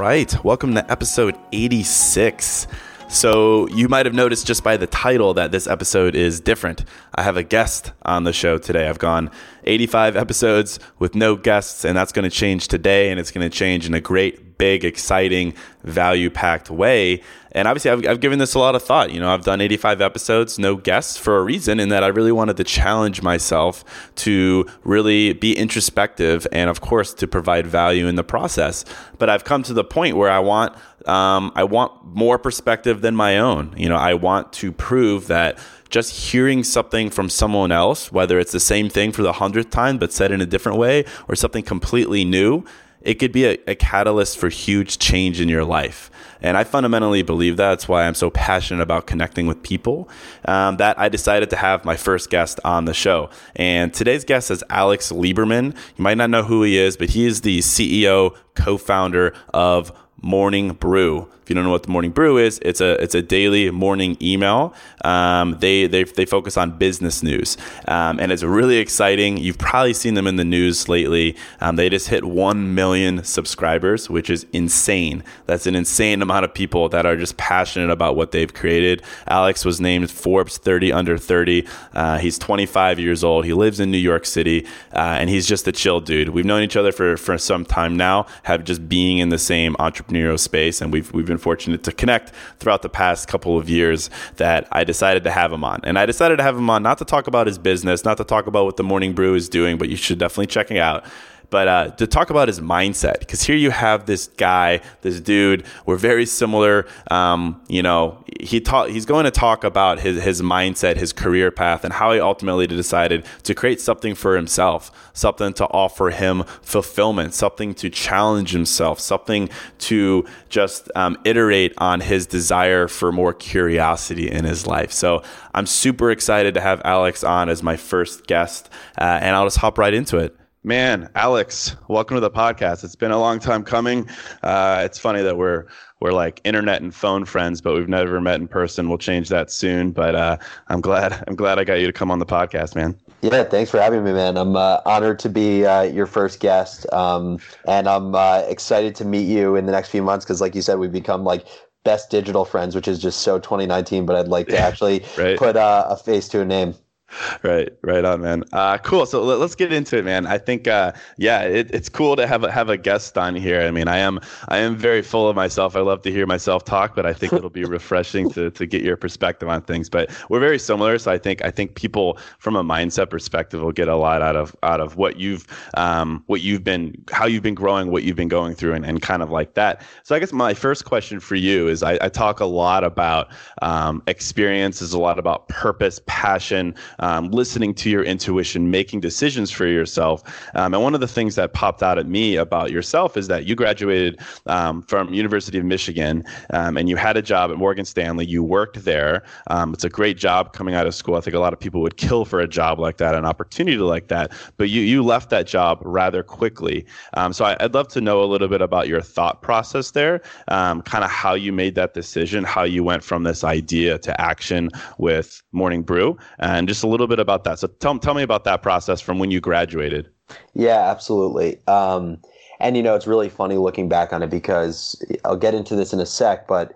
Right, welcome to episode 86. So, you might have noticed just by the title that this episode is different. I have a guest on the show today. I've gone 85 episodes with no guests, and that's going to change today, and it's going to change in a great, big, exciting, value packed way. And obviously, I've, I've given this a lot of thought. You know, I've done 85 episodes, no guests, for a reason, in that I really wanted to challenge myself to really be introspective and, of course, to provide value in the process. But I've come to the point where I want um, I want more perspective than my own. You know, I want to prove that just hearing something from someone else, whether it's the same thing for the hundredth time but said in a different way, or something completely new, it could be a, a, catalyst for huge change in your life. And I fundamentally believe that. That's why I'm so passionate about connecting with people um, that I decided to have my first guest on the show. And today's guest is Alex Lieberman. You might not know who he is, but he is the CEO, co founder of Morning Brew. You don't know what the Morning Brew is, it's a it's a daily morning email. Um, they, they they focus on business news, um, and it's really exciting. You've probably seen them in the news lately. Um, they just hit one million subscribers, which is insane. That's an insane amount of people that are just passionate about what they've created. Alex was named Forbes 30 under 30. Uh, he's 25 years old. He lives in New York City, uh, and he's just a chill dude. We've known each other for for some time now. Have just being in the same entrepreneurial space, and we've we've been fortunate to connect throughout the past couple of years that I decided to have him on. And I decided to have him on not to talk about his business, not to talk about what the Morning Brew is doing, but you should definitely check it out but uh, to talk about his mindset because here you have this guy this dude we're very similar um, you know he taught he's going to talk about his, his mindset his career path and how he ultimately decided to create something for himself something to offer him fulfillment something to challenge himself something to just um, iterate on his desire for more curiosity in his life. So i'm super excited to have alex on as my first guest uh, and i'll just hop right into it Man, Alex, welcome to the podcast. It's been a long time coming. Uh, it's funny that we're we're like internet and phone friends, but we've never met in person. We'll change that soon. But uh, I'm glad I'm glad I got you to come on the podcast, man. Yeah, thanks for having me, man. I'm uh, honored to be uh, your first guest, um, and I'm uh, excited to meet you in the next few months because, like you said, we've become like best digital friends, which is just so 2019. But I'd like to actually right. put uh, a face to a name. right, right on, man. Uh, cool. So let, us get into it, man. I think, uh, yeah, it, it's cool to have a, have a guest on here. I mean, I am I am very full of myself. I love to hear myself talk, but I think it'll be refreshing to to get your perspective on things. But we're very similar, so I think I think people from a mindset perspective will get a lot out of out of what you've um, what you've been how you've been growing, what you've been going through, and, and kind of like that. So I guess my first question for you is I, I talk a lot about um, experiences, a lot about purpose, passion um, listening to your intuition, making decisions for yourself. Um, and one of the things that popped out at me about yourself is that you graduated um, from University of Michigan um, and you had a job at Morgan Stanley. You worked there. Um, it's a great job coming out of school. I think a lot of people would kill for a job like that, an opportunity like that. But you you left that job rather quickly. Um, so I, would love to know a little bit about your thought process there, kind of how you made that decision, how you went from this idea to action with Morning Brew, and just a little bit about that. So tell, tell me about that process from when you graduated. Yeah, absolutely. Um, and you know, it's really funny looking back on it because I'll get into this in a sec, but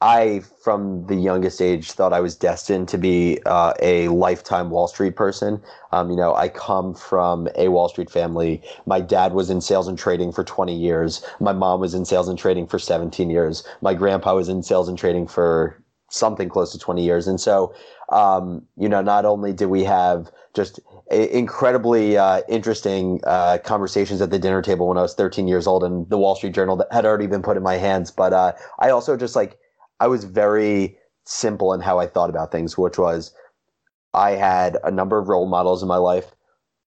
I, from the youngest age, thought I was destined to be uh, a lifetime Wall Street person. Um, you know, I come from a Wall Street family. My dad was in sales and trading for 20 years. My mom was in sales and trading for 17 years. My grandpa was in sales and trading for something close to 20 years. And so, um, you know, not only did we have just incredibly uh, interesting uh, conversations at the dinner table when I was 13 years old, and the Wall Street Journal that had already been put in my hands, but uh, I also just like I was very simple in how I thought about things, which was I had a number of role models in my life.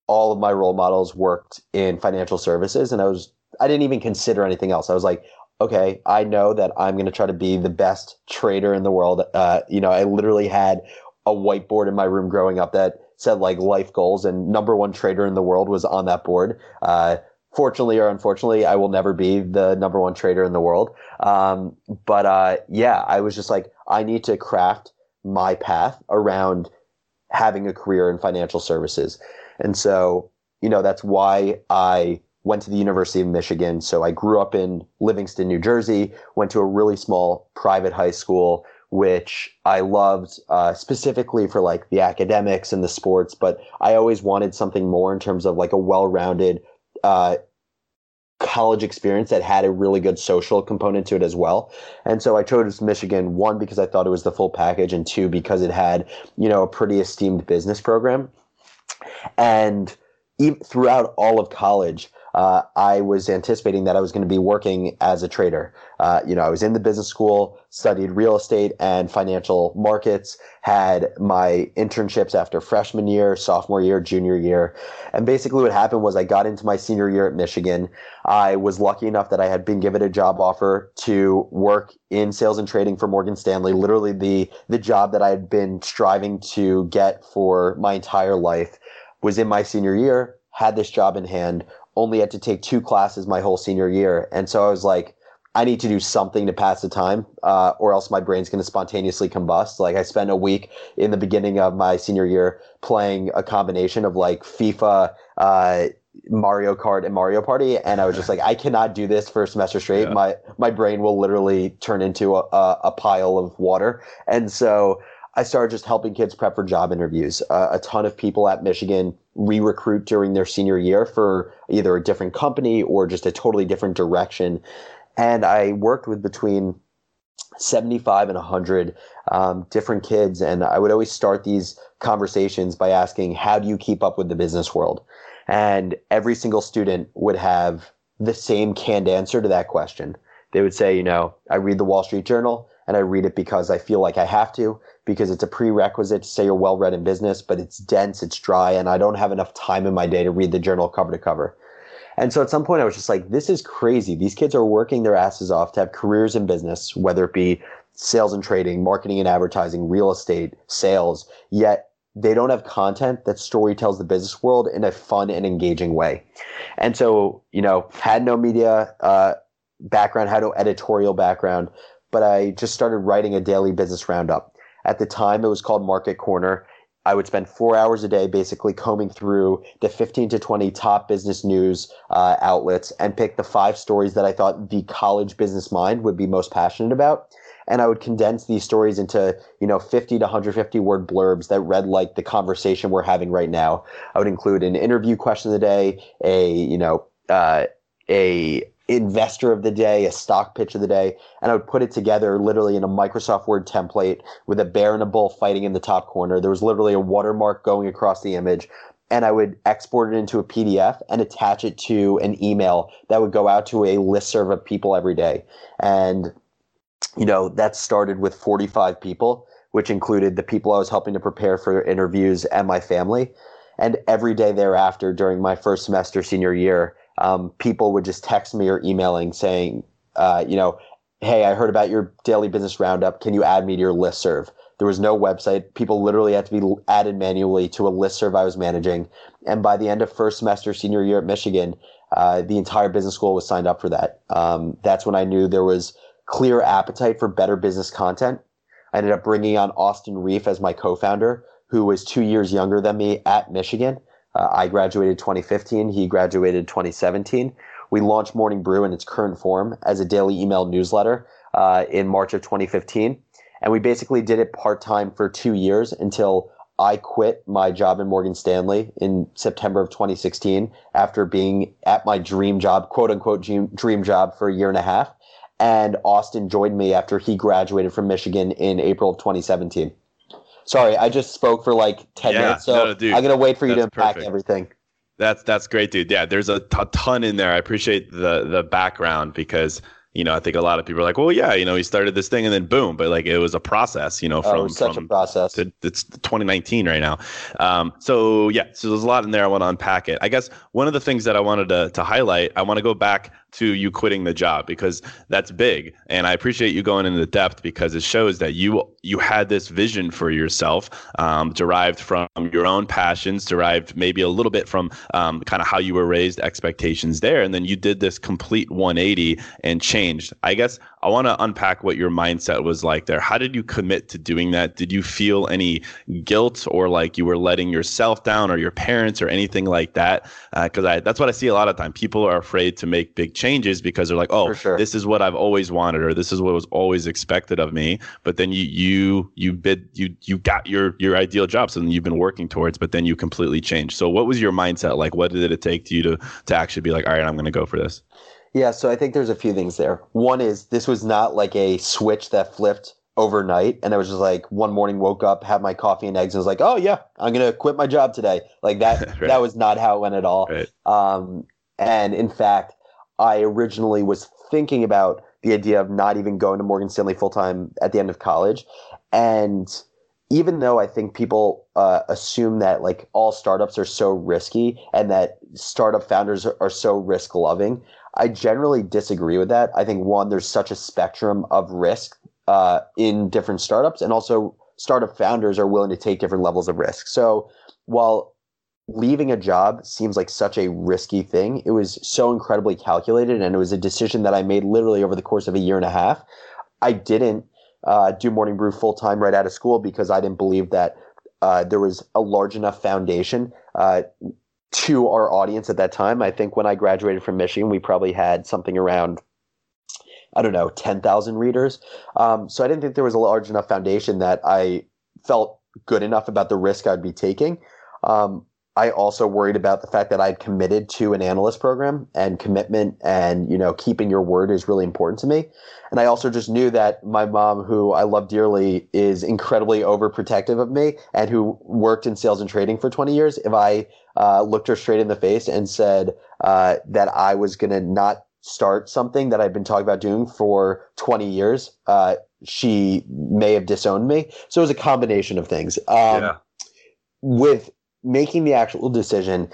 All of my role models worked in financial services, and I was I didn't even consider anything else. I was like, okay, I know that I'm going to try to be the best trader in the world. Uh, you know, I literally had a whiteboard in my room growing up that said like life goals, and number one trader in the world was on that board. Uh, fortunately or unfortunately, I will never be the number one trader in the world. Um, but uh, yeah, I was just like, I need to craft my path around having a career in financial services. And so, you know, that's why I went to the University of Michigan. So I grew up in Livingston, New Jersey, went to a really small private high school, which I loved uh, specifically for like the academics and the sports, but I always wanted something more in terms of like a well rounded uh, college experience that had a really good social component to it as well. And so I chose Michigan, one, because I thought it was the full package, and two, because it had, you know, a pretty esteemed business program. And throughout all of college, uh, I was anticipating that I was going to be working as a trader. Uh, you know, I was in the business school, studied real estate and financial markets, had my internships after freshman year, sophomore year, junior year. And basically what happened was I got into my senior year at Michigan. I was lucky enough that I had been given a job offer to work in sales and trading for Morgan Stanley, literally the, the job that I had been striving to get for my entire life was in my senior year, had this job in hand, only had to take two classes my whole senior year. And so I was like, I need to do something to pass the time, uh, or else my brain's going to spontaneously combust. Like I spent a week in the beginning of my senior year playing a combination of like FIFA, uh, Mario Kart, and Mario Party, and I was just like, I cannot do this for a semester straight. Yeah. My my brain will literally turn into a, a, a pile of water. And so I started just helping kids prep for job interviews. Uh, a ton of people at Michigan re-recruit during their senior year for either a different company or just a totally different direction. And I worked with between 75 and 100 um, different kids. And I would always start these conversations by asking, How do you keep up with the business world? And every single student would have the same canned answer to that question. They would say, You know, I read the Wall Street Journal and I read it because I feel like I have to because it's a prerequisite to say you're well read in business, but it's dense, it's dry, and I don't have enough time in my day to read the journal cover to cover. And so at some point I was just like, this is crazy. These kids are working their asses off to have careers in business, whether it be sales and trading, marketing and advertising, real estate, sales, yet they don't have content that story tells the business world in a fun and engaging way. And so, you know, had no media uh, background, had no editorial background, but I just started writing a daily business roundup. At the time, it was called Market Corner. I would spend four hours a day basically combing through the 15 to 20 top business news uh, outlets and pick the five stories that I thought the college business mind would be most passionate about. and I would condense these stories into you know 50 to 150 word blurbs that read like the conversation we're having right now. I would include an interview question of the day, a you know uh, a investor of the day, a stock pitch of the day, and I would put it together literally in a Microsoft Word template with a bear and a bull fighting in the top corner. There was literally a watermark going across the image and I would export it into a PDF and attach it to an email that would go out to a listserv of people every day. And, you know, that started with 45 people, which included the people I was helping to prepare for interviews and my family. And every day thereafter, during my first semester senior year, um, people would just text me or emailing saying, uh, you know, hey, I heard about your daily business roundup. Can you add me to your listserv? There was no website. People literally had to be added manually to a list serve I was managing. And by the end of first semester senior year at Michigan, uh, the entire business school was signed up for that. Um, that's when I knew there was clear appetite for better business content. I ended up bringing on Austin Rief as my co-founder, who was two years younger than me at Michigan. Uh, I graduated 2015. He graduated 2017. We launched Morning Brew in its current form as a daily email newsletter uh, in March of 2015. And we basically did it part time for two years until I quit my job in Morgan Stanley in September of 2016 after being at my dream job, quote unquote dream job for a year and a half. And Austin joined me after he graduated from Michigan in April of 2017. Sorry, I just spoke for like 10 yeah, minutes. So no, dude, I'm going to wait for you to unpack perfect. everything. That's that's great, dude. Yeah, there's a t- ton in there. I appreciate the the background because you know, I think a lot of people are like, well, yeah, you know, he started this thing and then boom, but like it was a process, you know, oh, from, oh, such from a process. To, it's 2019 right now. Um, so yeah, so there's a lot in there. I want to unpack it. I guess one of the things that I wanted to, to highlight, I want to go back to you quitting the job because that's big and i appreciate you going into depth because it shows that you you had this vision for yourself um, derived from your own passions derived maybe a little bit from um, kind of how you were raised expectations there and then you did this complete 180 and changed i guess I want to unpack what your mindset was like there. How did you commit to doing that? Did you feel any guilt or like you were letting yourself down or your parents or anything like that? Because uh, that's what I see a lot of time. People are afraid to make big changes because they're like, oh, sure. this is what I've always wanted or this is what was always expected of me. But then you you you bid you you got your your ideal job, something you've been working towards, but then you completely changed. So what was your mindset like? What did it take to you to to actually be like, all right, I'm going to go for this? Yeah, so I think there's a few things there. One is this was not like a switch that flipped overnight and I was just like one morning woke up, had my coffee and eggs and was like, "Oh yeah, I'm going to quit my job today." Like that right. that was not how it went at all. Right. Um, and in fact, I originally was thinking about the idea of not even going to Morgan Stanley full time at the end of college and even though I think people uh, assume that like all startups are so risky and that startup founders are, are so risk loving, I generally disagree with that. I think one, there's such a spectrum of risk uh, in different startups, and also startup founders are willing to take different levels of risk. So while leaving a job seems like such a risky thing, it was so incredibly calculated, and it was a decision that I made literally over the course of a year and a half. I didn't uh, do Morning Brew full time right out of school because I didn't believe that uh, there was a large enough foundation uh, to our audience at that time. I think when I graduated from Michigan, we probably had something around, I don't know, 10,000 readers. Um, so I didn't think there was a large enough foundation that I felt good enough about the risk I'd be taking. Um, I also worried about the fact that I'd committed to an analyst program and commitment and, you know, keeping your word is really important to me. And I also just knew that my mom, who I love dearly, is incredibly overprotective of me and who worked in sales and trading for 20 years. If I uh, looked her straight in the face and said uh, that I was going to not start something that I've been talking about doing for 20 years, uh, she may have disowned me. So it was a combination of things. Um, yeah. With making the actual decision.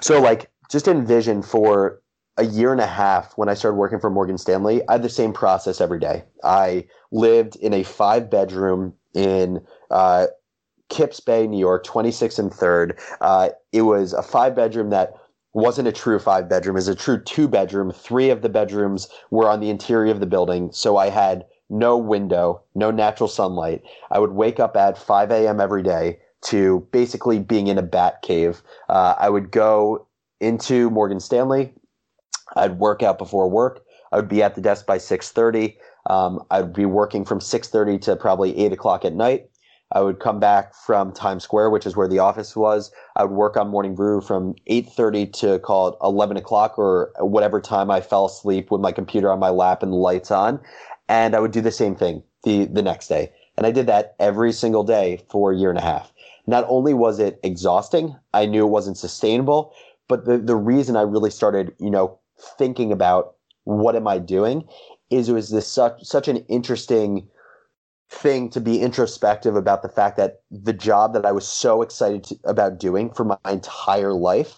So like just envision for a year and a half when I started working for Morgan Stanley, I had the same process every day. I lived in a five bedroom in uh, Kips Bay, New York, 26 and 3rd. Uh, it was a five bedroom that wasn't a true five bedroom, it was a true two bedroom. Three of the bedrooms were on the interior of the building. So I had no window, no natural sunlight. I would wake up at 5 a.m. every day to basically being in a bat cave. Uh, I would go into Morgan Stanley. I'd work out before work. I would be at the desk by 6:30. Um, I'd be working from 6:30 to probably 8 o'clock at night. I would come back from Times Square, which is where the office was. I would work on Morning Brew from 8:30 to call it 11 o'clock or whatever time I fell asleep with my computer on my lap and the lights on, and I would do the same thing the the next day. And I did that every single day for a year and a half. Not only was it exhausting, I knew it wasn't sustainable, but the the reason I really started, you know, thinking about what am I doing is it was this such such an interesting thing to be introspective about the fact that the job that I was so excited to, about doing for my entire life,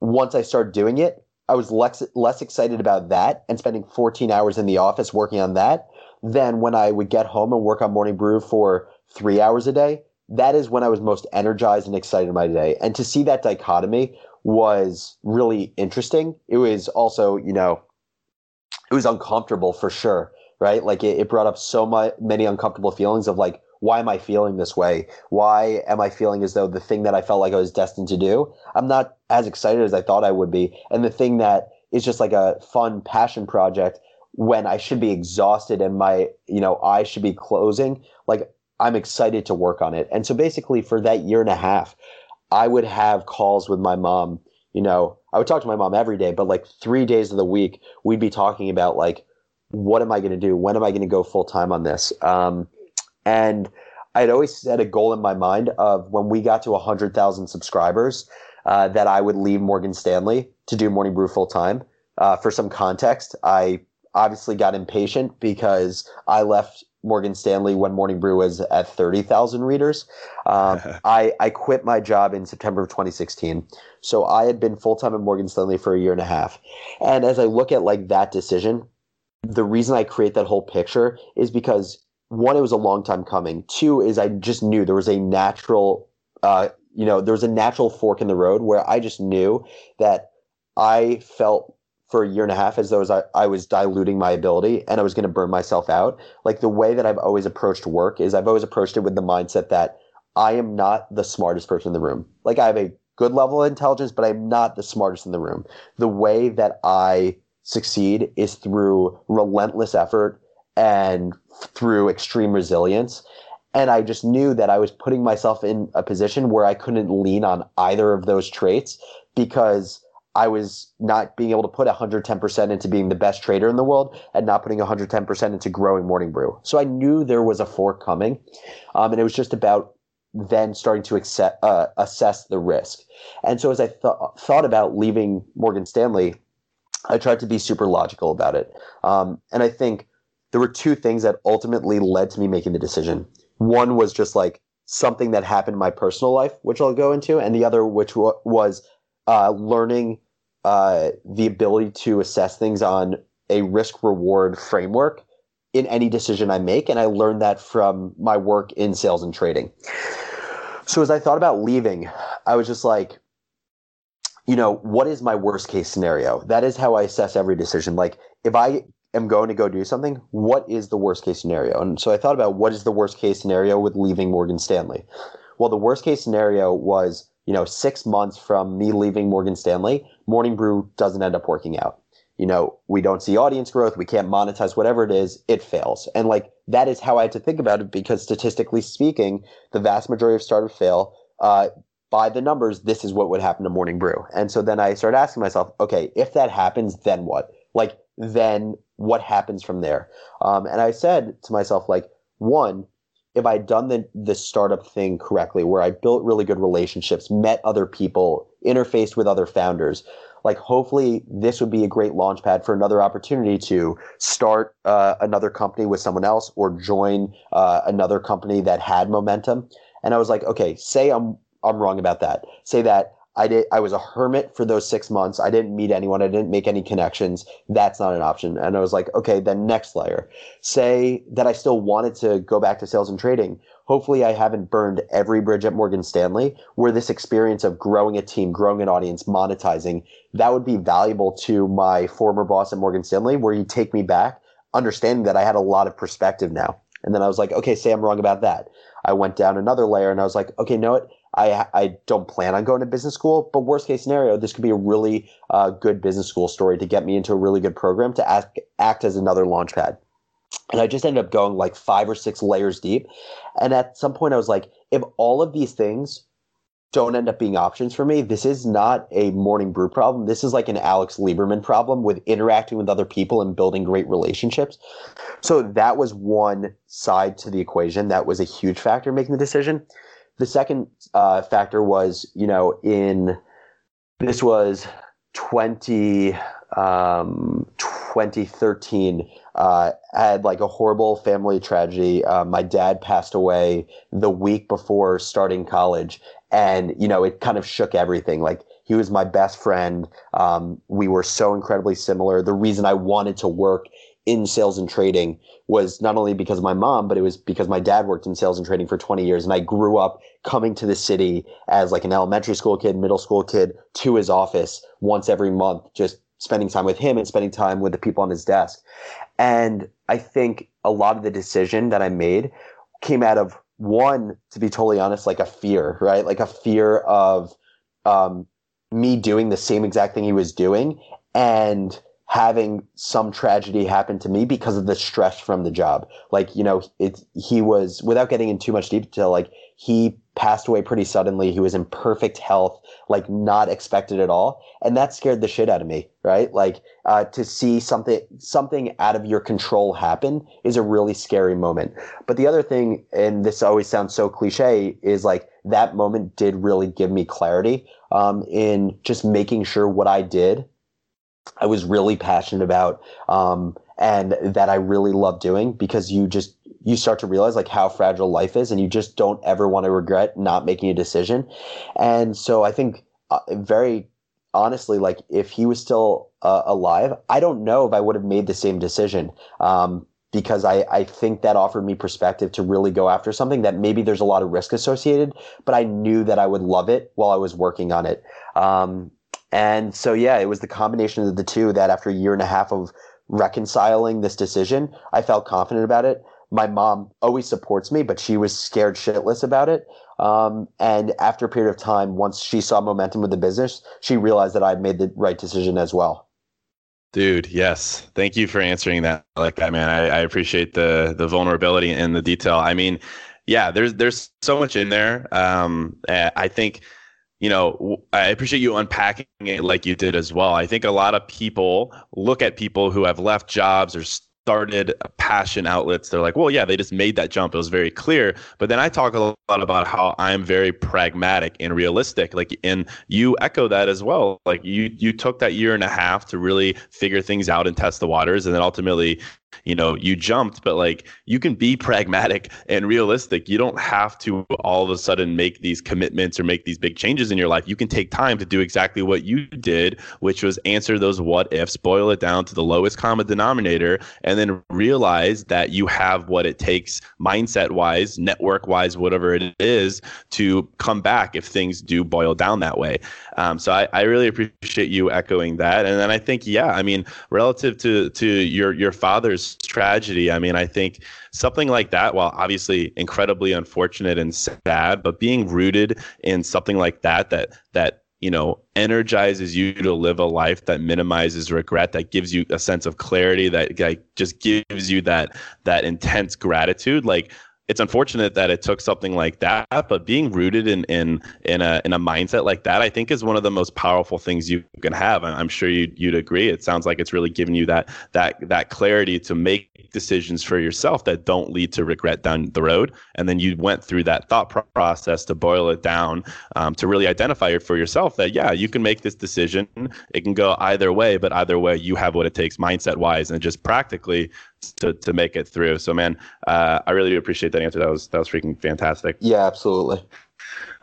once I started doing it, I was less less excited about that and spending 14 hours in the office working on that than when I would get home and work on Morning Brew for three hours a day. That is when I was most energized and excited in my day. And to see that dichotomy was really interesting. It was also, you know, it was uncomfortable for sure right? Like it, it brought up so much, many uncomfortable feelings of like, why am I feeling this way? Why am I feeling as though the thing that I felt like I was destined to do, I'm not as excited as I thought I would be. And the thing that is just like a fun passion project when I should be exhausted and my, you know, eyes should be closing, like I'm excited to work on it. And so basically for that year and a half, I would have calls with my mom, you know, I would talk to my mom every day, but like three days of the week, we'd be talking about like, what am I going to do? When am I going to go full time on this? Um, and I had always set a goal in my mind of when we got to 100,000 subscribers, uh, that I would leave Morgan Stanley to do Morning Brew full time. Uh, for some context, I obviously got impatient because I left Morgan Stanley when Morning Brew was at 30,000 readers. Um, I, I quit my job in September of 2016. So I had been full time at Morgan Stanley for a year and a half. And as I look at like that decision, the reason I create that whole picture is because one, it was a long time coming. Two is I just knew there was a natural, uh, you know, there was a natural fork in the road where I just knew that I felt for a year and a half as though as I, I was diluting my ability and I was going to burn myself out. Like the way that I've always approached work is I've always approached it with the mindset that I am not the smartest person in the room. Like I have a good level of intelligence, but I'm not the smartest in the room. The way that I succeed is through relentless effort and through extreme resilience. And I just knew that I was putting myself in a position where I couldn't lean on either of those traits because I was not being able to put 110% into being the best trader in the world and not putting 110% into growing Morning Brew. So I knew there was a fork coming. Um, and it was just about then starting to accept, uh, assess the risk. And so as I th- thought about leaving Morgan Stanley, I tried to be super logical about it. Um, and I think there were two things that ultimately led to me making the decision. One was just like something that happened in my personal life, which I'll go into, and the other, which w- was uh, learning uh, the ability to assess things on a risk reward framework in any decision I make. And I learned that from my work in sales and trading. So as I thought about leaving, I was just like, you know, what is my worst case scenario? That is how I assess every decision. Like, if I am going to go do something, what is the worst case scenario? And so I thought about what is the worst case scenario with leaving Morgan Stanley? Well, the worst case scenario was, you know, six months from me leaving Morgan Stanley, Morning Brew doesn't end up working out. You know, we don't see audience growth, we can't monetize whatever it is, it fails. And like, that is how I had to think about it because statistically speaking, the vast majority of startups fail. Uh, by the numbers, this is what would happen to Morning Brew. And so then I started asking myself, okay, if that happens, then what? Like, then what happens from there? Um, and I said to myself, like, one, if I'd done the, the startup thing correctly, where I built really good relationships, met other people, interfaced with other founders, like hopefully this would be a great launch pad for another opportunity to start uh, another company with someone else or join uh, another company that had momentum. And I was like, okay, say I'm I'm wrong about that. Say that I did I was a hermit for those six months. I didn't meet anyone. I didn't make any connections. That's not an option. And I was like, okay, then next layer. Say that I still wanted to go back to sales and trading. Hopefully I haven't burned every bridge at Morgan Stanley where this experience of growing a team, growing an audience, monetizing, that would be valuable to my former boss at Morgan Stanley where he'd take me back, understanding that I had a lot of perspective now. And then I was like, okay, say I'm wrong about that. I went down another layer and I was like, okay, know what? I, I don't plan on going to business school, but worst case scenario, this could be a really uh, good business school story to get me into a really good program to act, act as another launch pad. And I just ended up going like five or six layers deep. And at some point, I was like, if all of these things don't end up being options for me, this is not a morning brew problem. This is like an Alex Lieberman problem with interacting with other people and building great relationships. So that was one side to the equation. That was a huge factor in making the decision. The second uh, factor was, you know, in this was 20, um, 2013 uh, had like a horrible family tragedy. Uh, my dad passed away the week before starting college, and you know it kind of shook everything. Like he was my best friend. Um, we were so incredibly similar. The reason I wanted to work in sales and trading was not only because of my mom, but it was because my dad worked in sales and trading for 20 years. And I grew up coming to the city as like an elementary school kid, middle school kid to his office once every month, just spending time with him and spending time with the people on his desk. And I think a lot of the decision that I made came out of one, to be totally honest, like a fear, right? Like a fear of um, me doing the same exact thing he was doing and having some tragedy happen to me because of the stress from the job. Like, you know, it, he was, without getting into too much detail, like he passed away pretty suddenly. He was in perfect health, like not expected at all. And that scared the shit out of me, right? Like, uh, to see something, something out of your control happen is a really scary moment. But the other thing, and this always sounds so cliche, is like that moment did really give me clarity, um, in just making sure what I did I was really passionate about um, and that I really love doing because you just you start to realize like how fragile life is and you just don't ever want to regret not making a decision. And so I think uh, very honestly like if he was still uh, alive, I don't know if I would have made the same decision. Um, because I, I think that offered me perspective to really go after something that maybe there's a lot of risk associated, but I knew that I would love it while I was working on it. Um, and so, yeah, it was the combination of the two that after a year and a half of reconciling this decision, I felt confident about it. My mom always supports me, but she was scared shitless about it. Um, and after a period of time, once she saw momentum with the business, she realized that I'd made the right decision as well. Dude, yes. Thank you for answering that like that, man. I, I appreciate the the vulnerability and the detail. I mean, yeah, there's there's so much in there. Um, I think you know, I appreciate you unpacking it like you did as well. I think a lot of people look at people who have left jobs or started passion outlets they're like well yeah they just made that jump. It was very clear. But then i talk a lot about how i'm very pragmatic and realistic. Like and you echo that as well. Like you you took that year and a half to really figure things out and test the waters. And then ultimately you know you jumped but like you can be pragmatic and realistic. You don't have to all of a sudden make these commitments or make these big changes in your life. You can take time to do exactly what you did which was answer those what ifs boil it down to the lowest common denominator and then realize that you have what it takes mindset wise network wise whatever it is to come back if things do boil down that way. Um, so I, I really appreciate you echoing that. And then i think yeah i mean relative to to your your father's tragedy. I mean, I think something like that, while obviously incredibly unfortunate and sad, but being rooted in something like that, that that you know energizes you to live a life that minimizes regret that gives you a sense of clarity that like, just gives you that that intense gratitude like it's unfortunate that it took something like that, but being rooted in in in a in a mindset like that, I think, is one of the most powerful things you can have. I'm sure you you'd agree. It sounds like it's really given you that that that clarity to make decisions for yourself that don't lead to regret down the road. And then you went through that thought process to boil it down um, to really identify for yourself. That yeah, you can make this decision. It can go either way, but either way, you have what it takes mindset wise and just practically to, to make it through. So man, uh, I really do appreciate that answer. That was that was freaking fantastic. Yeah, absolutely.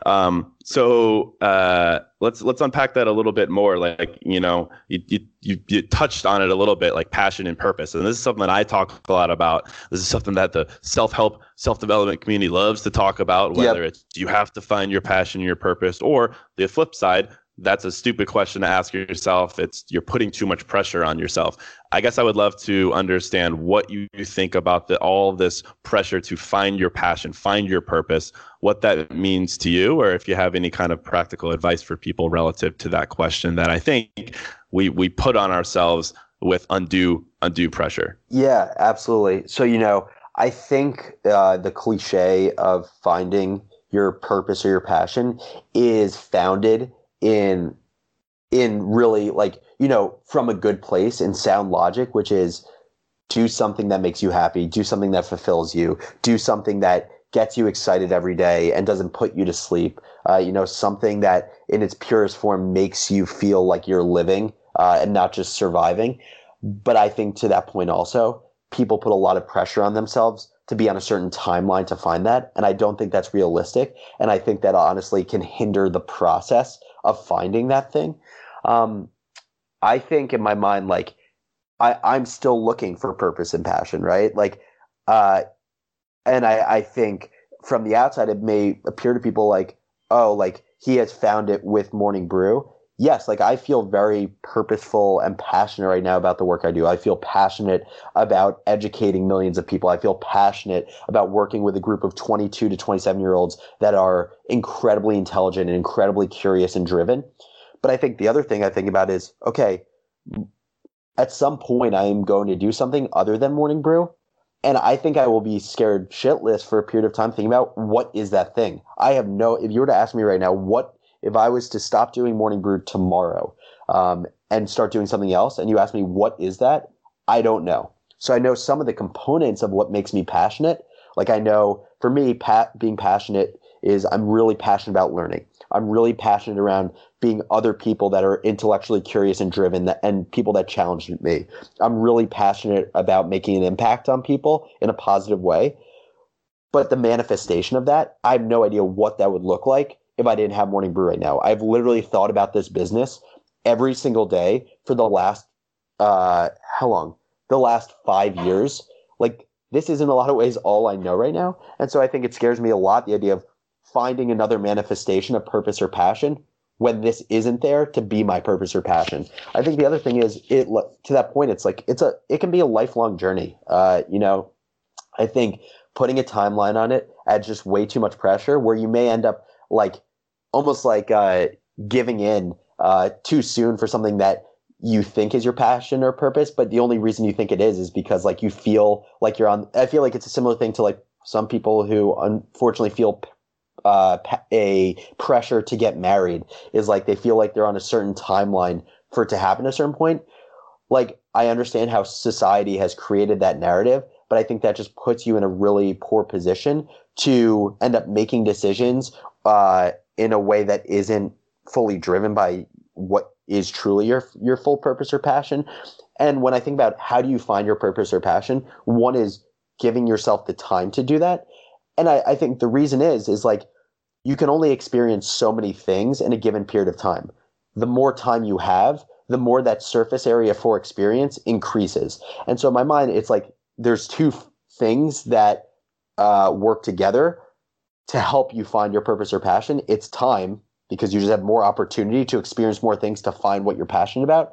Um, so uh, let's let's unpack that a little bit more. Like you know, you, you you touched on it a little bit, like passion and purpose, and this is something that I talk a lot about. This is something that the self help, self development community loves to talk about. Whether yep. it's you have to find your passion, your purpose, or the flip side, that's a stupid question to ask yourself. It's you're putting too much pressure on yourself. I guess I would love to understand what you think about the, all this pressure to find your passion, find your purpose, what that means to you, or if you have any kind of practical advice for people relative to that question that I think we we put on ourselves with undue undue pressure. Yeah, absolutely. So you know, I think uh, the cliche of finding your purpose or your passion is founded in in really like you know from a good place in sound logic, which is do something that makes you happy, do something that fulfills you, do something that gets you excited every day and doesn't put you to sleep. Uh, you know, something that in its purest form makes you feel like you're living uh, and not just surviving. But I think to that point also, people put a lot of pressure on themselves to be on a certain timeline to find that. And I don't think that's realistic. And I think that honestly can hinder the process of finding that thing. Um, I think in my mind, like, I, I'm still looking for purpose and passion, right? Like, uh, and I, I think from the outside, it may appear to people like, oh, like he has found it with Morning Brew. Yes, like I feel very purposeful and passionate right now about the work I do. I feel passionate about educating millions of people. I feel passionate about working with a group of 22 to 27 year olds that are incredibly intelligent and incredibly curious and driven. But I think the other thing I think about is okay, at some point I am going to do something other than Morning Brew and I think I will be scared shitless for a period of time thinking about what is that thing. I have no. If you were to ask me right now, what if I was to stop doing morning brew tomorrow um, and start doing something else, and you ask me what is that, I don't know. So I know some of the components of what makes me passionate. Like I know for me, pat, being passionate is I'm really passionate about learning. I'm really passionate around being other people that are intellectually curious and driven that, and people that challenge me. I'm really passionate about making an impact on people in a positive way. But the manifestation of that, I have no idea what that would look like if I didn't have Morning Brew right now. I've literally thought about this business every single day for the last, uh, how long? The last five years. Like, this is in a lot of ways all I know right now. And so I think it scares me a lot the idea of finding another manifestation of purpose or passion when this isn't there to be my purpose or passion. I think the other thing is it to that point it's like it's a it can be a lifelong journey. Uh, you know, I think putting a timeline on it adds just way too much pressure where you may end up like almost like uh, giving in uh, too soon for something that you think is your passion or purpose, but the only reason you think it is is because like you feel like you're on. I feel like it's a similar thing to like some people who unfortunately feel uh, a pressure to get married is like they feel like they're on a certain timeline for it to happen at a certain point. Like I understand how society has created that narrative, but I think that just puts you in a really poor position to end up making decisions uh, in a way that isn't fully driven by what is truly your your full purpose or passion. And when I think about how do you find your purpose or passion, one is giving yourself the time to do that. And I, I think the reason is is like you can only experience so many things in a given period of time. The more time you have, the more that surface area for experience increases. And so in my mind, it's like there's two f- things that uh, work together to help you find your purpose or passion. It's time because you just have more opportunity to experience more things to find what you're passionate about.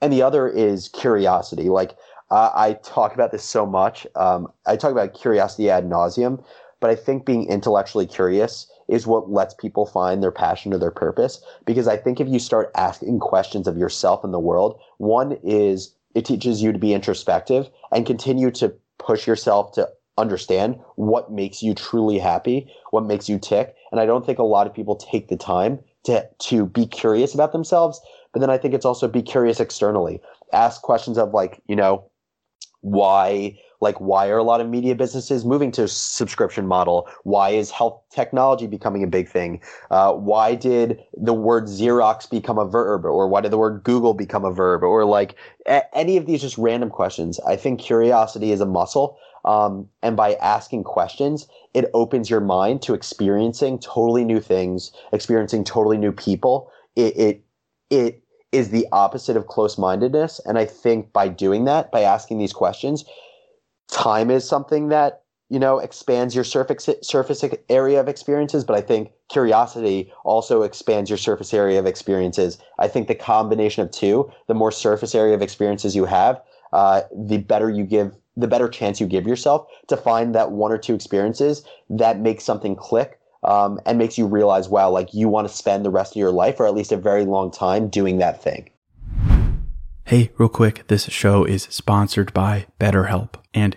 And the other is curiosity. Like uh, I talk about this so much. Um, I talk about curiosity ad nauseum, but I think being intellectually curious is what lets people find their passion or their purpose. Because I think if you start asking questions of yourself and the world, one is it teaches you to be introspective and continue to push yourself to understand what makes you truly happy, what makes you tick. And I don't think a lot of people take the time to, to be curious about themselves. But then I think it's also be curious externally. Ask questions of like, you know, why like why are a lot of media businesses moving to subscription model why is health technology becoming a big thing uh, why did the word xerox become a verb or why did the word google become a verb or like a- any of these just random questions i think curiosity is a muscle um, and by asking questions it opens your mind to experiencing totally new things experiencing totally new people. It it, it is the opposite of close mindedness. And I think by doing that, by asking these questions, time is something that you know expands your surface surface area of experiences. But i think curiosity also expands your surface area of experiences. I think the combination of two the more surface area of experiences you have uh, the better you give the better chance you give yourself to find that one or two experiences that make something click um, and makes you realize, wow, like you want to spend the rest of your life or at least a very long time doing that thing. Hey, real quick, this show is sponsored by BetterHelp. And,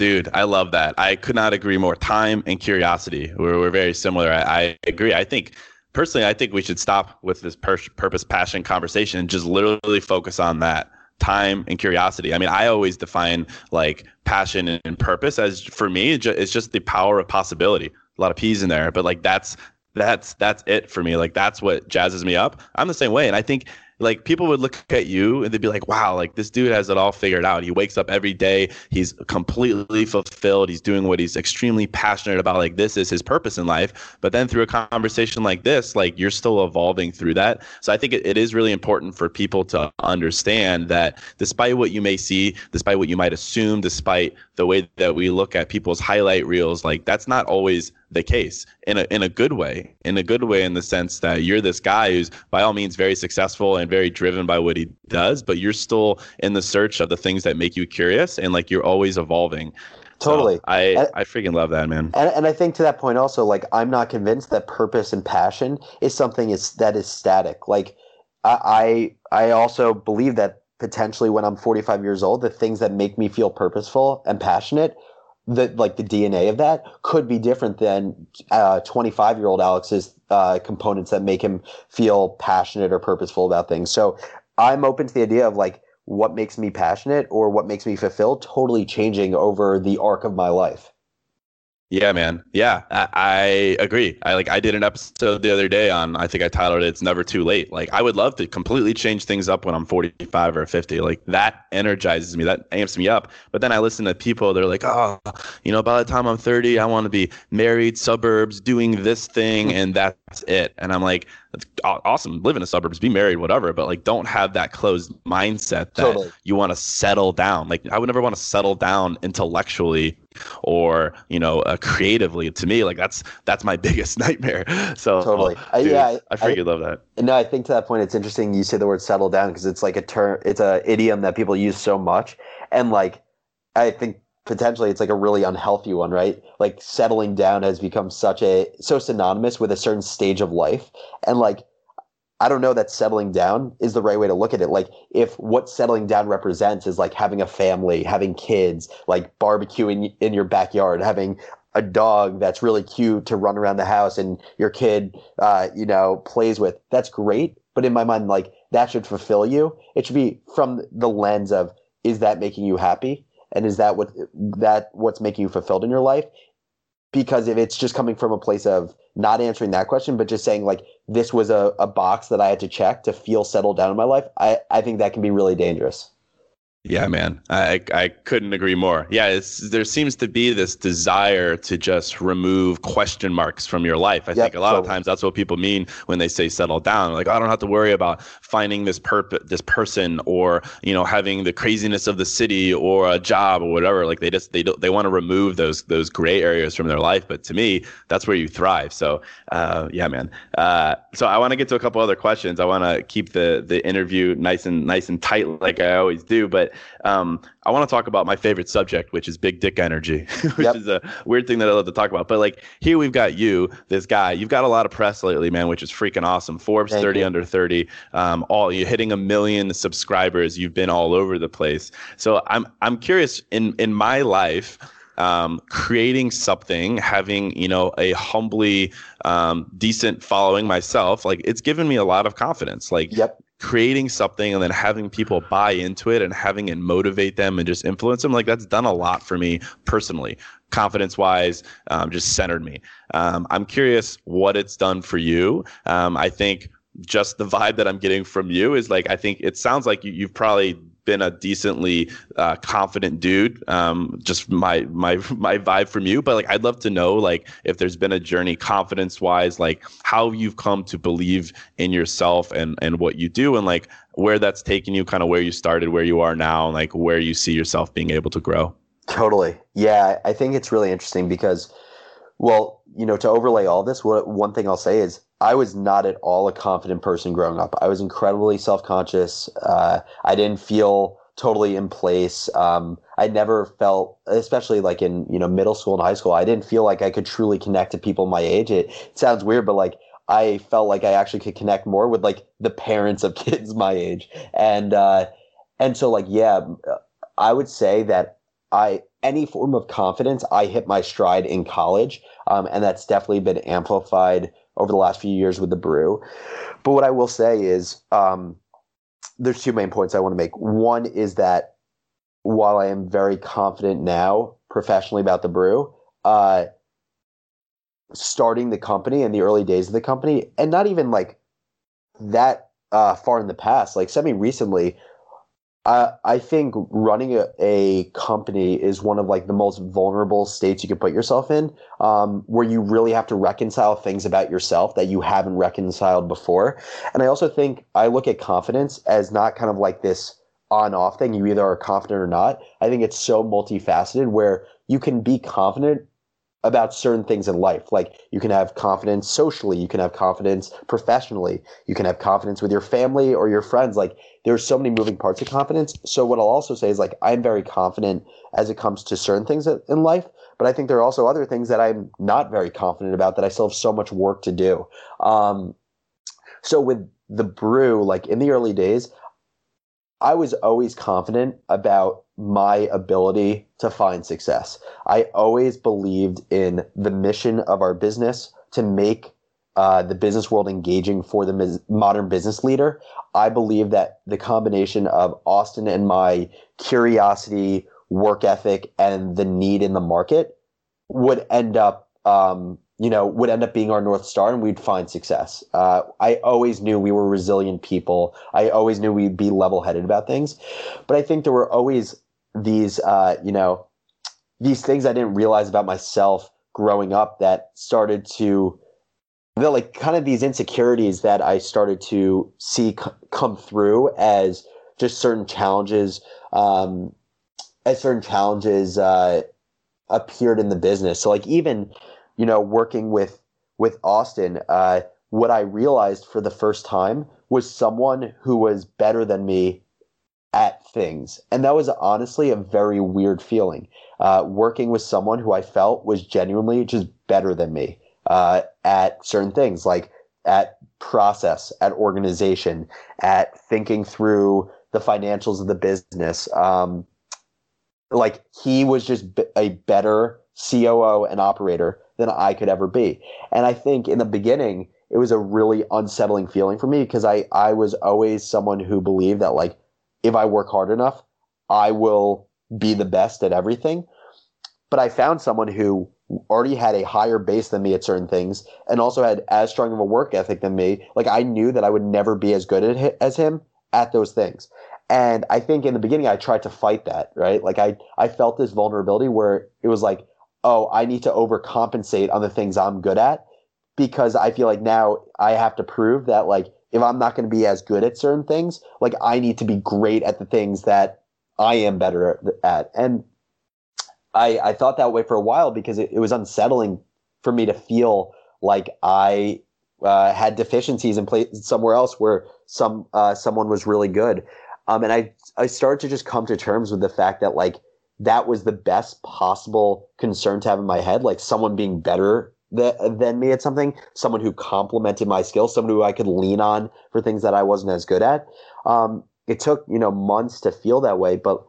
Dude, I love that. I could not agree more. Time and curiosity. We're, we're very similar. I, I agree. I think personally, I think we should stop with this pur- purpose, passion conversation and just literally focus on that time and curiosity. I mean, I always define like passion and purpose as for me, it's just the power of possibility. A lot of P's in there, but like that's that's that's it for me. Like that's what jazzes me up. I'm the same way, and I think like people would look at you and they'd be like, wow, like this dude has it all figured out. He wakes up every day. He's completely fulfilled. He's doing what he's extremely passionate about. Like this is his purpose in life. But then through a conversation like this, like you're still evolving through that. So I think it, it is really important for people to understand that despite what you may see, despite what you might assume, despite the way that we look at people's highlight reels, like that's not always the case in a in a good way in a good way in the sense that you're this guy who's by all means very successful and very driven by what he does but you're still in the search of the things that make you curious and like you're always evolving. Totally. So I and, I freaking love that man. And, and I think to that point also like I'm not convinced that purpose and passion is something is that is static. Like I I also believe that potentially when I'm 45 years old the things that make me feel purposeful and passionate the like the DNA of that could be different than 25 uh, year old Alex's uh, components that make him feel passionate or purposeful about things. So I'm open to the idea of like what makes me passionate or what makes me fulfilled totally changing over the arc of my life. Yeah, man. Yeah, I, I, agree. I like I did an episode the other day on I think I titled it "It's Never Too Late." Like I would love to completely change things up when I'm 45 or 50. Like that energizes me. That amps me up. But then I listen to people. They're like, oh, you know, by the time I'm 30, I want to be married, suburbs, doing this thing, and that's it. And I'm like, that's awesome. Live in the suburbs, be married, whatever. But like, don't have that closed mindset that totally. you want to settle down. Like I would never want to settle down intellectually or you know uh, creatively to me like that's that's my biggest nightmare so totally dude, yeah I, I freaking love that no i think to that point it's interesting you say the word settle down because it's like a term it's a idiom that people use so much and like i think potentially it's like a really unhealthy one right like settling down has become such a so synonymous with a certain stage of life and like I don't know that settling down is the right way to look at it. Like if what settling down represents is like having a family, having kids, like barbecuing in your backyard, having a dog that's really cute to run around the house and your kid, uh, you know, plays with. That's great. but in my mind, like that should fulfill you. It should be from the lens of is that making you happy, and is that what that what's making you fulfilled in your life? Because if it's just coming from a place of not answering that question, but just saying like this was a, a box that I had to check to feel settled down in my life, I, I think that can be really dangerous. Yeah, man, I I couldn't agree more. Yeah, there seems to be this desire to just remove question marks from your life. I yep, think a lot totally. of times that's what people mean when they say settle down. Like I don't have to worry about finding this perp this person or you know having the craziness of the city or a job or whatever. Like they just they don't they want to remove those those gray areas from their life. But to me, that's where you thrive. So uh, yeah, man. Uh, so I want to get to a couple other questions. I want to keep the the interview nice and nice and tight like I always do, but um, I want to talk about my favorite subject, which is big dick energy, which yep. is a weird thing that I love to talk about. But like here we've got you, this guy. You've got a lot of press lately, man, which is freaking awesome. Forbes Thank 30 you. under 30. Um, all you're hitting a million subscribers. You've been all over the place. So I'm I'm curious in in my life. Um, creating something, having you know a humbly um, decent following myself, like it's given me a lot of confidence. Like yep creating something and then having people buy into it and having it motivate them and just influence them like that's done a lot for me personally confidence wise um, just centered me. Um, i'm curious what it's done for you. Um, i think just the vibe that i'm getting from you is like i think it sounds like you, you've probably been a decently uh, confident dude. Um, just my my my vibe from you, but like I'd love to know like if there's been a journey confidence wise, like how you've come to believe in yourself and and what you do, and like where that's taken you, kind of where you started, where you are now, and like where you see yourself being able to grow. Totally, yeah. I think it's really interesting because, well, you know, to overlay all this, what one thing I'll say is I was not at all a confident person growing up. I was incredibly self conscious. Uh, I didn't feel totally in place. Um, I never felt, especially like in you know middle school and high school, I didn't feel like I could truly connect to people my age. It, it sounds weird, but like I felt like I actually could connect more with like the parents of kids my age, and uh, and so like yeah, I would say that I any form of confidence I hit my stride in college, um, and that's definitely been amplified over the last few years with the brew. But what I will say is um, there's two main points I want to make. One is that while I am very confident now professionally about the brew, uh, starting the company and the early days of the company, and not even like that uh, far in the past, like semi recently, I, I think running a, a, company is one of like the most vulnerable states you can put yourself in, um, where you really have to reconcile things about yourself that you haven't reconciled before. And I also think I look at confidence as not kind of like this on off thing. You either are confident or not. I think it's so multifaceted where you can be confident about certain things in life. Like you can have confidence socially, you can have confidence professionally, you can have confidence with your family or your friends. Like there's so many moving parts of confidence. So what I'll also say is like I'm very confident as it comes to certain things in life, but I think there are also other things that I'm not very confident about that I still have so much work to do. Um, so with the brew, like in the early days, I was always confident about my ability to find success. I always believed in the mission of our business to make uh, the business world engaging for the modern business leader. I believe that the combination of Austin and my curiosity, work ethic, and the need in the market would end up um, you know, would end up being our North Star and we'd find success. Uh, I always knew we were resilient people. I always knew we'd be level headed about things. But I think there were always these, uh, you know, these things I didn't realize about myself growing up that started to, the, like, kind of these insecurities that I started to see c- come through as just certain challenges, um, as certain challenges uh, appeared in the business. So, like, even, you know, working with with Austin, uh, what I realized for the first time was someone who was better than me at things, and that was honestly a very weird feeling. Uh, working with someone who I felt was genuinely just better than me uh, at certain things, like at process, at organization, at thinking through the financials of the business. Um, like he was just a better COO and operator than I could ever be. And I think in the beginning, it was a really unsettling feeling for me because I I was always someone who believed that like if I work hard enough, I will be the best at everything. But I found someone who already had a higher base than me at certain things and also had as strong of a work ethic than me. Like I knew that I would never be as good at as him at those things. And I think in the beginning I tried to fight that, right? Like I I felt this vulnerability where it was like, "Oh, I need to overcompensate on the things I'm good at." Because I feel like now I have to prove that like if I'm not going to be as good at certain things, like I need to be great at the things that I am better at. And I, I thought that way for a while because it, it was unsettling for me to feel like I uh, had deficiencies in place somewhere else where some uh, someone was really good. Um, and I I started to just come to terms with the fact that like that was the best possible concern to have in my head, like someone being better th- than me at something, someone who complemented my skills, someone who I could lean on for things that I wasn't as good at. Um, it took you know months to feel that way, but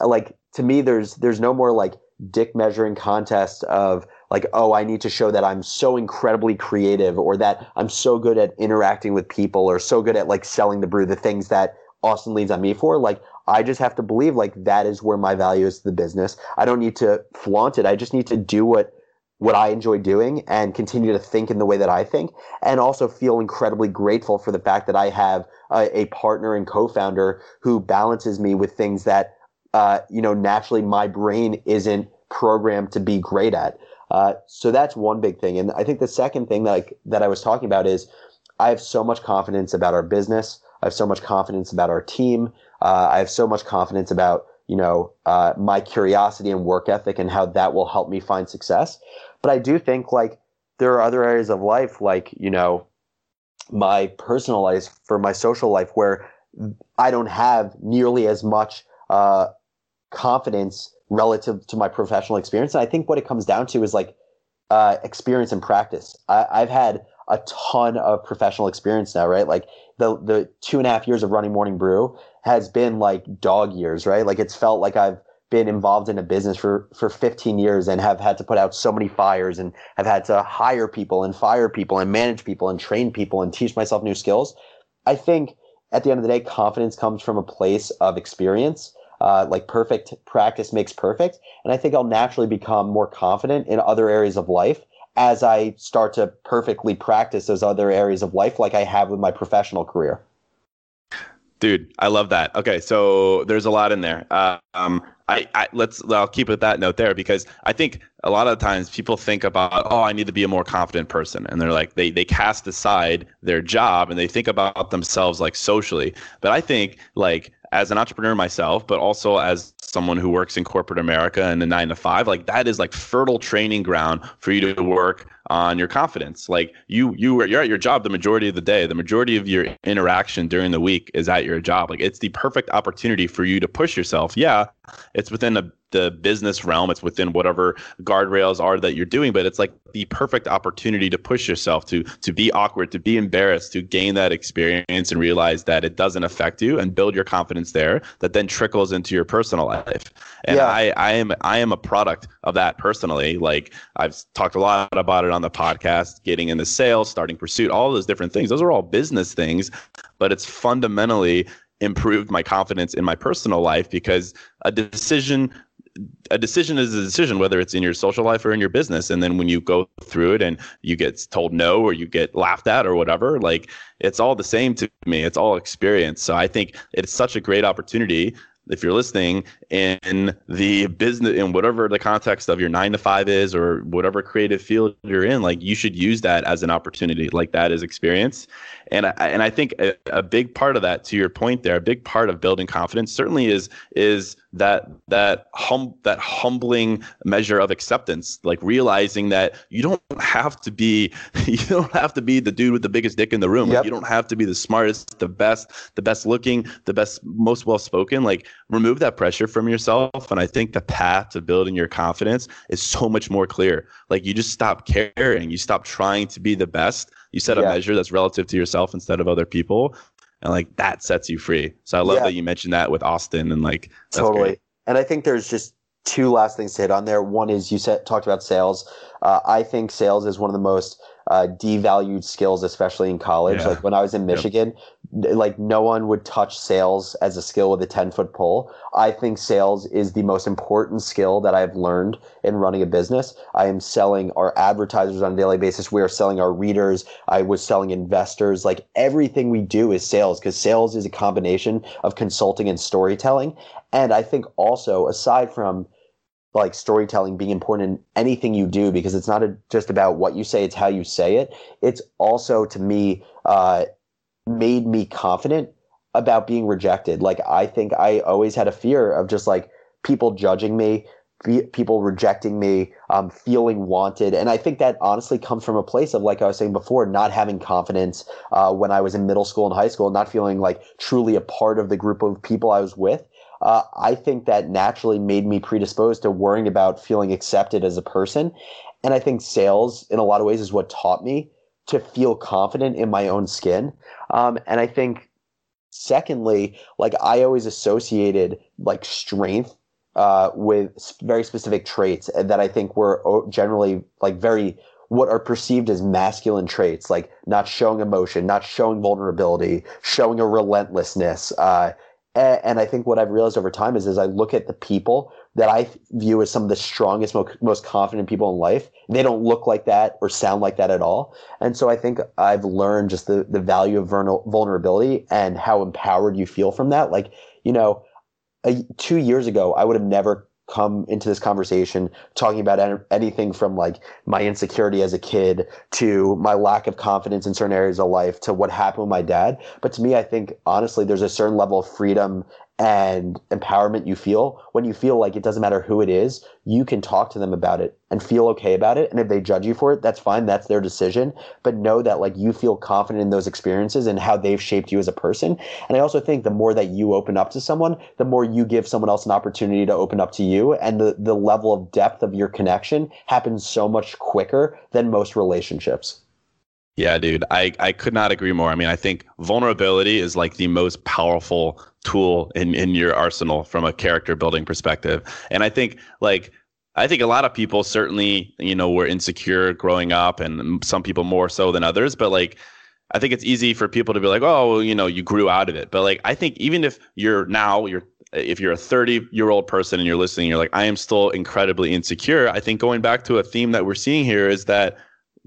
like to me, there's there's no more like dick measuring contest of like, oh, I need to show that I'm so incredibly creative or that I'm so good at interacting with people or so good at like selling the brew, the things that Austin leads on me for. Like, I just have to believe like that is where my value is to the business. I don't need to flaunt it. I just need to do what what I enjoy doing and continue to think in the way that I think and also feel incredibly grateful for the fact that I have a, a partner and co-founder who balances me with things that uh, you know, naturally my brain isn't programmed to be great at. Uh, so that's one big thing. And I think the second thing that I, that I was talking about is I have so much confidence about our business. I have so much confidence about our team. Uh, I have so much confidence about, you know, uh, my curiosity and work ethic and how that will help me find success. But I do think like there are other areas of life, like, you know, my personal life, for my social life, where I don't have nearly as much uh, confidence relative to my professional experience. And I think what it comes down to is like uh, experience and practice. I, I've had a ton of professional experience now, right? Like the the two and a half years of running Morning Brew has been like dog years, right? Like it's felt like I've been involved in a business for for 15 years and have had to put out so many fires and have had to hire people and fire people and manage people and train people and teach myself new skills. I think at the end of the day, confidence comes from a place of experience uh, like perfect practice makes perfect. And I think I'll naturally become more confident in other areas of life as I start to perfectly practice those other areas of life, like I have with my professional career. Dude, I love that. Okay, so there's a lot in there. Uh, um, I, I let's I'll keep it that note there because I think a lot of times people think about oh I need to be a more confident person and they're like they they cast aside their job and they think about themselves like socially. But I think like as an entrepreneur myself, but also as someone who works in corporate America and the nine to five, like that is like fertile training ground for you to work on your confidence. Like you, you, you're at your job the majority of the day. The majority of your interaction during the week is at your job. Like it's the perfect opportunity for you to push yourself. Yeah, it's within a the business realm. It's within whatever guardrails are that you're doing, but it's like the perfect opportunity to push yourself to to be awkward, to be embarrassed, to gain that experience and realize that it doesn't affect you and build your confidence there. That then trickles into your personal life. And yeah. I I am I am a product of that personally. Like I've talked a lot about it on the podcast, getting into sales, starting pursuit, all those different things. Those are all business things, but it's fundamentally improved my confidence in my personal life because a decision a decision is a decision, whether it's in your social life or in your business. And then when you go through it and you get told no or you get laughed at or whatever, like it's all the same to me. It's all experience. So I think it's such a great opportunity if you're listening in the business in whatever the context of your nine to five is or whatever creative field you're in like you should use that as an opportunity. Like that is experience and I, and I think a, a big part of that to your point there a big part of building confidence certainly is is that that hum that humbling measure of acceptance like realizing that you don't have to be you don't have to be the dude with the biggest dick in the room. Yep. like, you don't have to be the smartest the best the best looking the best most well spoken like remove that pressure from yourself. And i think the path to building your confidence is so much more clear. Like you just stop caring. You stop trying to be the best you set yeah. a measure that's relative to yourself instead of other people and like that sets you free. So I love yeah. that you mentioned that with Austin and like totally. Great. And I think there's just two last things to hit on there. One is you said talked about sales. Uh, I think sales is one of the most uh, devalued skills, especially in college. Yeah. Like when I was in Yep. Michigan, like no one would touch sales as a skill with a 10 foot pole. I think sales is the most important skill that I've learned in running a business. I am selling our advertisers on a daily basis. We are selling our readers. I was selling investors. Like everything we do is sales because sales is a combination of consulting and storytelling. And I think also aside from like storytelling being important in anything you do because it's not a, just about what you say, it's how you say it. It's also to me, uh, made me confident about being rejected. Like I think I always had a fear of just like people judging me, people rejecting me, um, feeling wanted, and I think that honestly comes from a place of like I was saying before, not having confidence uh, when I was in middle school and high school, not feeling like truly a part of the group of people I was with. Uh, I think that naturally made me predisposed to worrying about feeling accepted as a person. And I think sales, in a lot of ways, is what taught me to feel confident in my own skin. Um, and I think, secondly, like I always associated like strength uh, with very specific traits that I think were generally like very what are perceived as masculine traits, like not showing emotion, not showing vulnerability, showing a relentlessness. Uh, a- and I think what I've realized over time is as I look at the people that I view as some of the strongest, mo- most confident people in life, they don't look like that or sound like that at all. And so I think I've learned just the, the value of vulner- vulnerability and how empowered you feel from that. Like, you know, a, two years ago, I would have never come into this conversation talking about an- anything from like my insecurity as a kid to my lack of confidence in certain areas of life to what happened with my dad. But to me, I think honestly, there's a certain level of freedom and empowerment you feel when you feel like it doesn't matter who it is, you can talk to them about it and feel okay about it. And if they judge you for it, that's fine. That's their decision. But know that like you feel confident in those experiences and how they've shaped you as a person. And I also think the more that you open up to someone, the more you give someone else an opportunity to open up to you. And the, the level of depth of your connection happens so much quicker than most relationships. Yeah, dude, I, I could not agree more. I mean, I think vulnerability is like the most powerful tool in, in your arsenal from a character building perspective. And I think like I think a lot of people certainly, you know, were insecure growing up and some people more so than others, but like I think it's easy for people to be like, "Oh, well, you know, you grew out of it." But like I think even if you're now you're if you're a 30 year old person and you're listening, you're like, I am still incredibly insecure. I think going back to a theme that we're seeing here is that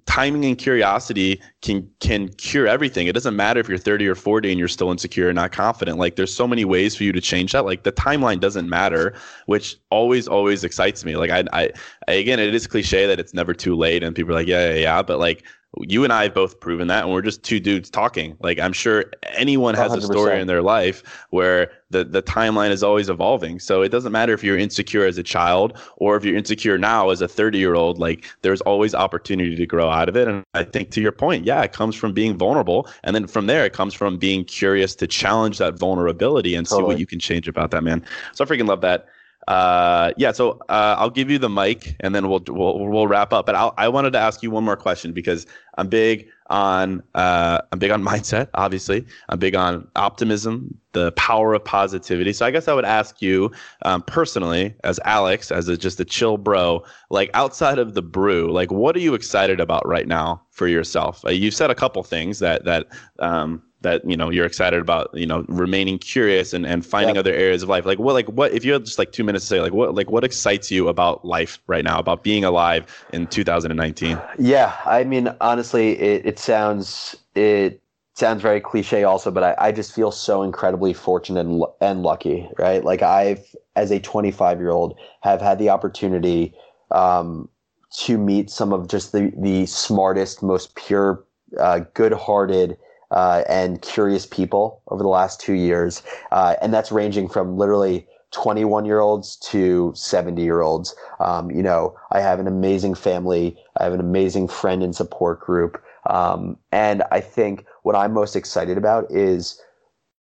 timing and curiosity can can cure everything. It doesn't matter if you're 30 or 40 and you're still insecure and not confident. Like there's so many ways for you to change that. Like the timeline doesn't matter, which always always excites me. Like I I, again, it is cliche that it's never too late and people are like, yeah, yeah, yeah, but like you and I have both proven that, and we're just two dudes talking. Like I'm sure anyone has a story in their life where the the timeline is always evolving. So it doesn't matter if you're insecure as a child or if you're insecure now as a 30 year old. Like there's always opportunity to grow out of it. And I think to your point, yeah, it comes from being vulnerable, and then from there it comes from being curious to challenge that vulnerability and see what you can change about that, man. So I freaking love that. Uh, yeah, so uh, I'll give you the mic, and then we'll we'll we'll wrap up. But I'll, I wanted to ask you one more question because I'm big on uh, I'm big on mindset. Obviously, I'm big on optimism, the power of positivity. So I guess I would ask you um, personally, as Alex, as a, just a chill bro, like outside of the brew, like what are you excited about right now for yourself? Uh, you said a couple things that that um, that you know you're excited about you know remaining curious and, and finding Yep. other areas of life like what like what if you had just like two minutes to say like what like what excites you about life right now about being alive in 2019 Yeah, I mean, honestly, it, it sounds it sounds very cliche, also, but I, I just feel so incredibly fortunate and, and lucky, right? Like I've, as a 25 year old, have had the opportunity um, to meet some of just the the smartest, most pure, uh, good-hearted. Uh, and curious people over the last two years, uh, and that's ranging from literally 21 year olds to 70 year olds. Um, you know, I have an amazing family. I have an amazing friend and support group. Um, and I think what I'm most excited about is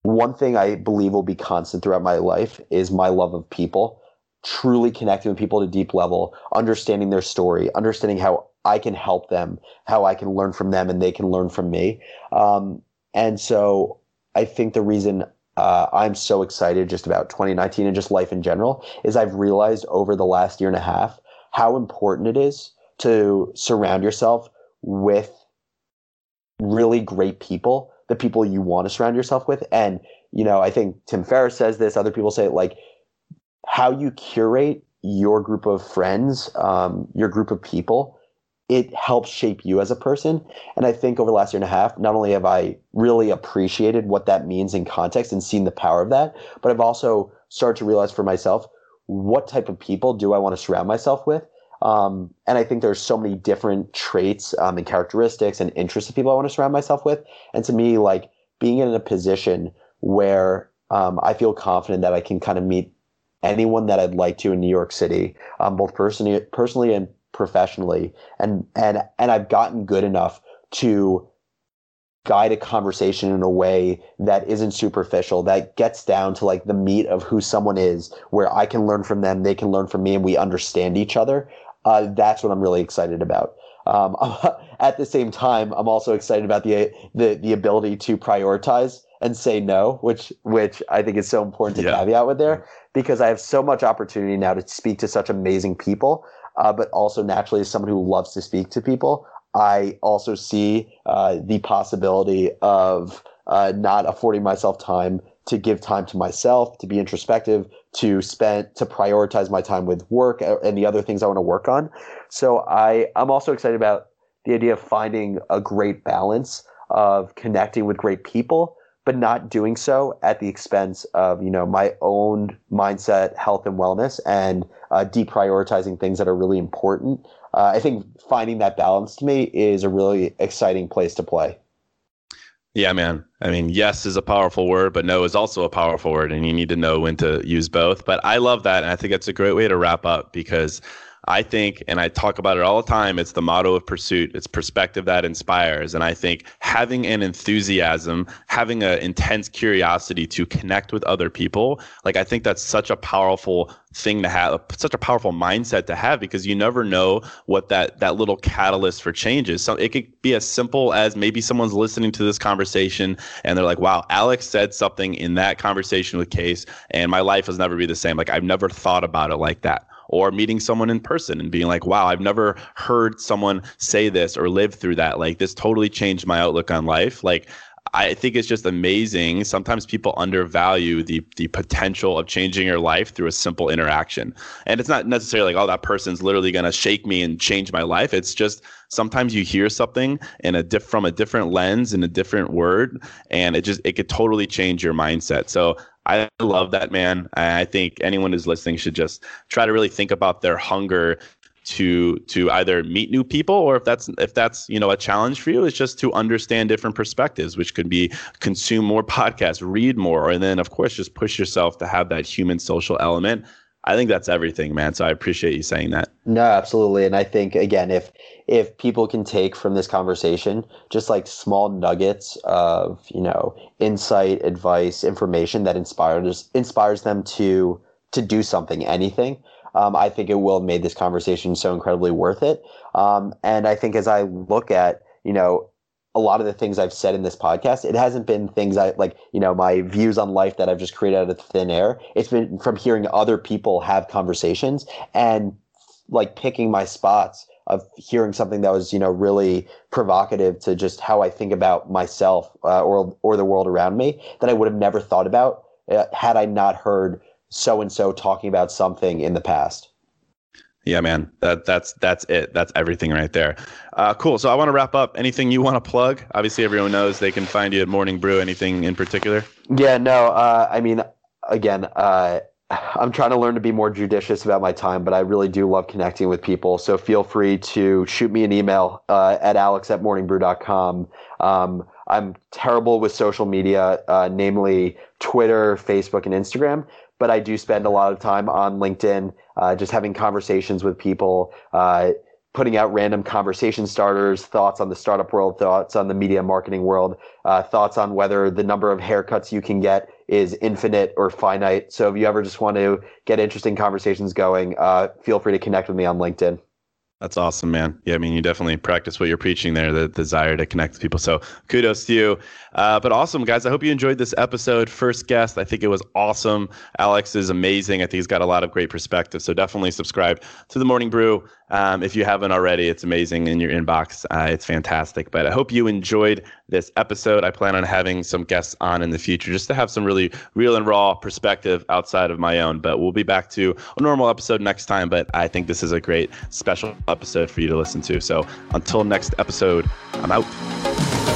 one thing I believe will be constant throughout my life is my love of people, truly connecting with people at a deep level, understanding their story, understanding how I can help them, how I can learn from them, and they can learn from me. Um, and so I think the reason uh, I'm so excited just about 2019 and just life in general is I've realized over the last year and a half how important it is to surround yourself with really great people, the people you want to surround yourself with. And, you know, I think Tim Ferriss says this, other people say it like how you curate your group of friends, um, your group of people, it helps shape you as a person. And I think over the last year and a half, not only have I really appreciated what that means in context and seen the power of that, but I've also started to realize for myself what type of people do I want to surround myself with. Um, and I think there's so many different traits um, and characteristics and interests of people I want to surround myself with. And to me, like being in a position where um, I feel confident that I can kind of meet anyone that I'd like to in New York City, um, both personally, personally and professionally, and and and I've gotten good enough to guide a conversation in a way that isn't superficial, that gets down to like the meat of who someone is, where I can learn from them, they can learn from me, and we understand each other. Uh, that's what I'm really excited about. Um, at the same time, I'm also excited about the the the ability to prioritize and say no, which which I think is so important to yeah. caveat with there because I have so much opportunity now to speak to such amazing people, uh, but also naturally as someone who loves to speak to people, I also see uh, the possibility of uh, not affording myself time to give time to myself, to be introspective, to spend, to prioritize my time with work and the other things I want to work on. So I, I'm also excited about the idea of finding a great balance of connecting with great people, but not doing so at the expense of you know my own mindset, health, and wellness, and uh, deprioritizing things that are really important. Uh, I think finding that balance to me is a really exciting place to play. Yeah, man. I mean, yes is a powerful word, but no is also a powerful word, and you need to know when to use both. But I love that, and I think it's a great way to wrap up because I think, and I talk about it all the time, it's the motto of pursuit. It's perspective that inspires. And I think having an enthusiasm, having an intense curiosity to connect with other people, like I think that's such a powerful thing to have, such a powerful mindset to have because you never know what that that little catalyst for change is. So it could be as simple as maybe someone's listening to this conversation and they're like, "Wow, Alex said something in that conversation with Case, and my life has never be the same. Like I've never thought about it like that." Or meeting someone in person and being like, wow, I've never heard someone say this or live through that. Like this totally changed my outlook on life. Like I think it's just amazing. Sometimes people undervalue the the potential of changing your life through a simple interaction. And it's not necessarily like, oh, that person's literally gonna shake me and change my life. It's just sometimes you hear something in a diff- from a different lens in a different word, and it just it could totally change your mindset. So I love that man. I think anyone who's listening should just try to really think about their hunger to to either meet new people or if that's if that's you know a challenge for you is just to understand different perspectives which could be consume more podcasts read more and then of course just push yourself to have that human social element I think that's everything, man. So I appreciate you saying that. No, absolutely. And I think again, if if people can take from this conversation just like small nuggets of, you know, insight, advice, information that inspires inspires them to to do something, anything, um, I think it will have made this conversation so incredibly worth it. Um, and I think as I look at, you know, a lot of the things I've said in this podcast, it hasn't been things I like, you know, my views on life that I've just created out of thin air. It's been from hearing other people have conversations and like picking my spots of hearing something that was, you know, really provocative to just how I think about myself uh, or or the world around me that I would have never thought about uh, had I not heard so and so talking about something in the past. Yeah, man. That that's that's it. That's everything right there. Uh, cool. So I want to wrap up. Anything you want to plug? Obviously, everyone knows they can find you at Morning Brew. Anything in particular? Yeah. No. Uh, I mean, again, uh, I'm trying to learn to be more judicious about my time, but I really do love connecting with people. So feel free to shoot me an email uh, at alex at morningbrew.com. Um, I'm terrible with social media, uh, namely Twitter, Facebook, and Instagram but I do spend a lot of time on LinkedIn, uh, just having conversations with people, uh, putting out random conversation starters, thoughts on the startup world, thoughts on the media marketing world, uh, thoughts on whether the number of haircuts you can get is infinite or finite. So if you ever just want to get interesting conversations going, uh, feel free to connect with me on LinkedIn. That's awesome, man. Yeah, I mean, you definitely practice what you're preaching there, the desire to connect with people. So kudos to you. Uh, but awesome, guys. I hope you enjoyed this episode. First guest, I think it was awesome. Alex is amazing. I think he's got a lot of great perspective. So definitely subscribe to the Morning Brew Um, if you haven't already, it's amazing in your inbox. Uh, it's fantastic. But I hope you enjoyed this episode. I plan on having some guests on in the future just to have some really real and raw perspective outside of my own. But we'll be back to a normal episode next time. But I think this is a great special episode for you to listen to. So until next episode, I'm out.